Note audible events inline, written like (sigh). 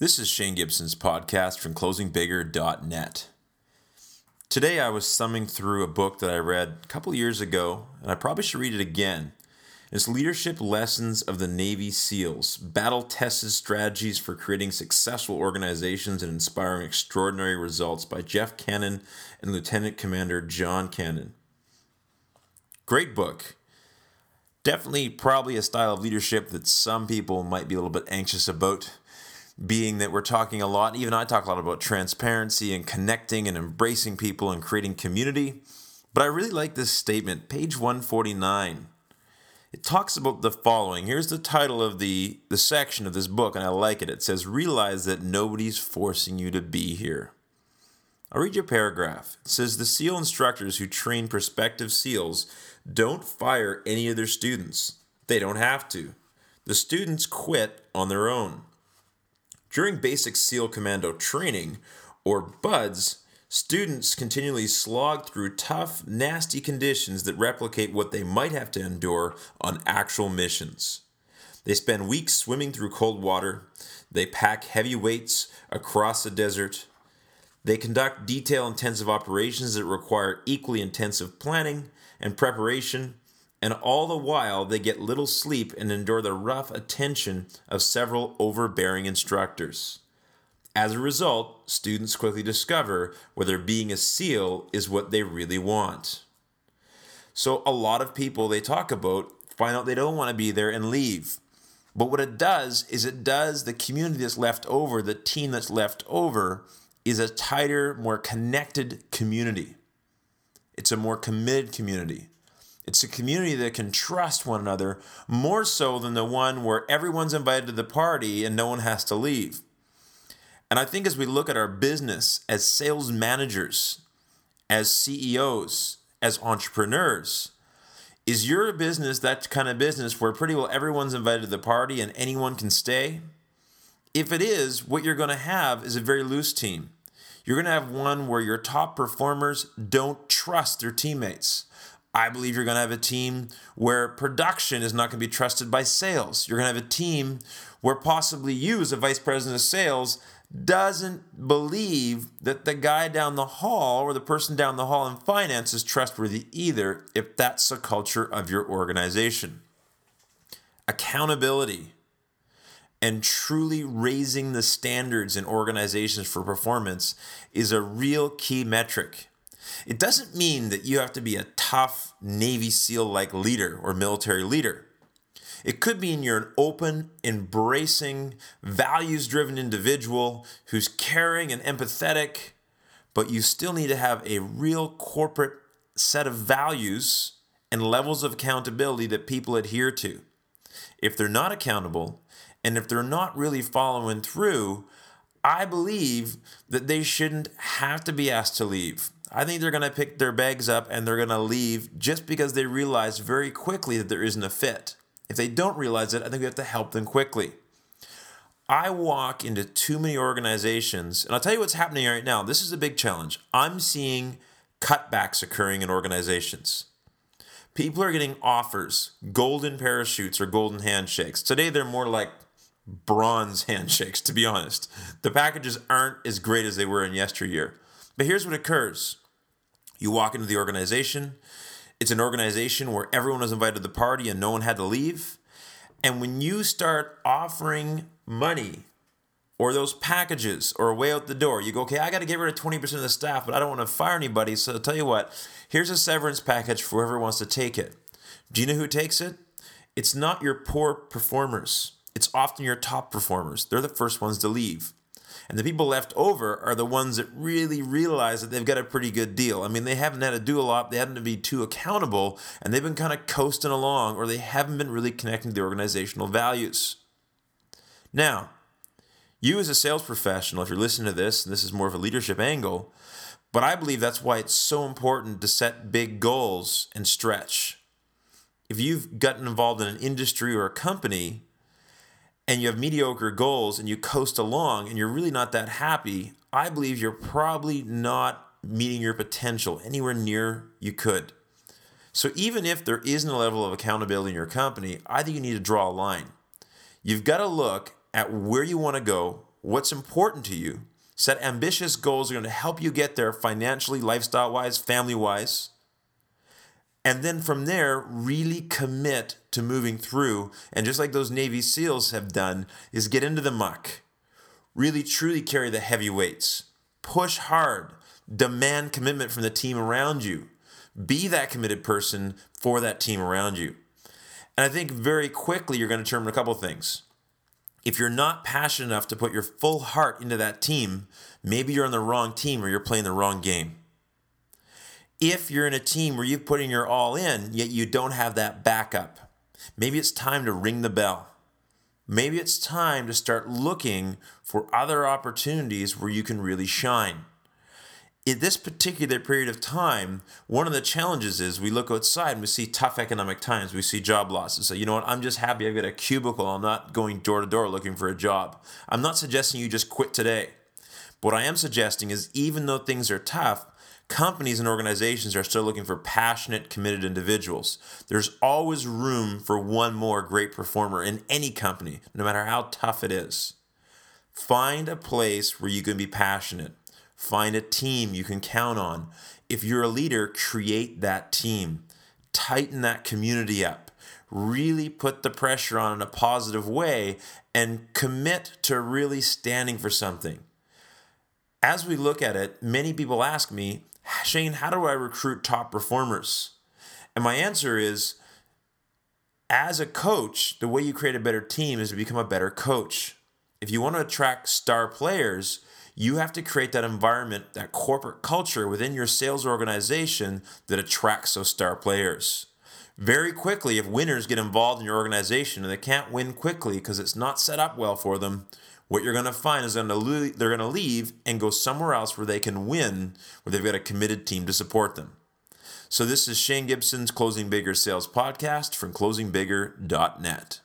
This is Shane Gibson's podcast from closingbigger.net. Today I was summing through a book that I read a couple years ago, and I probably should read it again. It's Leadership Lessons of the Navy SEALs Battle Tested Strategies for Creating Successful Organizations and Inspiring Extraordinary Results by Jeff Cannon and Lieutenant Commander John Cannon. Great book. Definitely, probably a style of leadership that some people might be a little bit anxious about being that we're talking a lot, even I talk a lot about transparency and connecting and embracing people and creating community. But I really like this statement, page 149. It talks about the following. Here's the title of the, the section of this book, and I like it. It says, Realize that nobody's forcing you to be here. I'll read your paragraph. It says, The SEAL instructors who train prospective SEALs don't fire any of their students. They don't have to. The students quit on their own. During basic SEAL Commando training, or BUDS, students continually slog through tough, nasty conditions that replicate what they might have to endure on actual missions. They spend weeks swimming through cold water, they pack heavy weights across the desert, they conduct detail intensive operations that require equally intensive planning and preparation and all the while they get little sleep and endure the rough attention of several overbearing instructors. As a result, students quickly discover whether being a SEAL is what they really want. So, a lot of people they talk about find out they don't want to be there and leave. But what it does is it does the community that's left over, the team that's left over, is a tighter, more connected community. It's a more committed community. It's a community that can trust one another more so than the one where everyone's invited to the party and no one has to leave. And I think as we look at our business as sales managers, as CEOs, as entrepreneurs, is your business that kind of business where pretty well everyone's invited to the party and anyone can stay? If it is, what you're going to have is a very loose team. You're going to have one where your top performers don't trust their teammates. I believe you're going to have a team where production is not going to be trusted by sales. You're going to have a team where possibly you, as a vice president of sales, doesn't believe that the guy down the hall or the person down the hall in finance is trustworthy either, if that's the culture of your organization. Accountability and truly raising the standards in organizations for performance is a real key metric. It doesn't mean that you have to be a tough Navy SEAL like leader or military leader. It could mean you're an open, embracing, values driven individual who's caring and empathetic, but you still need to have a real corporate set of values and levels of accountability that people adhere to. If they're not accountable and if they're not really following through, I believe that they shouldn't have to be asked to leave. I think they're going to pick their bags up and they're going to leave just because they realize very quickly that there isn't a fit. If they don't realize it, I think we have to help them quickly. I walk into too many organizations, and I'll tell you what's happening right now. This is a big challenge. I'm seeing cutbacks occurring in organizations. People are getting offers, golden parachutes or golden handshakes. Today, they're more like bronze (laughs) handshakes, to be honest. The packages aren't as great as they were in yesteryear. But here's what occurs you walk into the organization, it's an organization where everyone was invited to the party and no one had to leave. And when you start offering money or those packages or a way out the door, you go, okay, I got to get rid of 20% of the staff, but I don't want to fire anybody. So I'll tell you what, here's a severance package for whoever wants to take it. Do you know who takes it? It's not your poor performers. It's often your top performers. They're the first ones to leave. And the people left over are the ones that really realize that they've got a pretty good deal. I mean, they haven't had to do a lot, they haven't to be too accountable, and they've been kind of coasting along, or they haven't been really connecting to the organizational values. Now, you as a sales professional, if you're listening to this, and this is more of a leadership angle, but I believe that's why it's so important to set big goals and stretch. If you've gotten involved in an industry or a company, and you have mediocre goals and you coast along and you're really not that happy, I believe you're probably not meeting your potential anywhere near you could. So even if there isn't a level of accountability in your company, I think you need to draw a line. You've got to look at where you want to go, what's important to you. Set ambitious goals that are going to help you get there financially, lifestyle wise, family wise. And then from there, really commit to moving through. And just like those Navy SEALs have done, is get into the muck. Really, truly carry the heavy weights. Push hard. Demand commitment from the team around you. Be that committed person for that team around you. And I think very quickly you're going to determine a couple things. If you're not passionate enough to put your full heart into that team, maybe you're on the wrong team or you're playing the wrong game. If you're in a team where you've put in your all in, yet you don't have that backup, maybe it's time to ring the bell. Maybe it's time to start looking for other opportunities where you can really shine in this particular period of time, one of the challenges is we look outside and we see tough economic times. We see job losses. So, you know what? I'm just happy I've got a cubicle. I'm not going door to door looking for a job. I'm not suggesting you just quit today. What I am suggesting is even though things are tough, companies and organizations are still looking for passionate, committed individuals. There's always room for one more great performer in any company, no matter how tough it is. Find a place where you can be passionate Find a team you can count on. If you're a leader, create that team. Tighten that community up. Really put the pressure on in a positive way and commit to really standing for something. As we look at it, many people ask me, Shane, how do I recruit top performers? And my answer is, as a coach, the way you create a better team is to become a better coach. If you want to attract star players, you have to create that environment, that corporate culture within your sales organization that attracts those star players. Very quickly, if winners get involved in your organization and they can't win quickly because it's not set up well for them, what you're going to find is they're going to leave and go somewhere else where they can win, where they've got a committed team to support them. So, this is Shane Gibson's Closing Bigger Sales Podcast from closingbigger.net.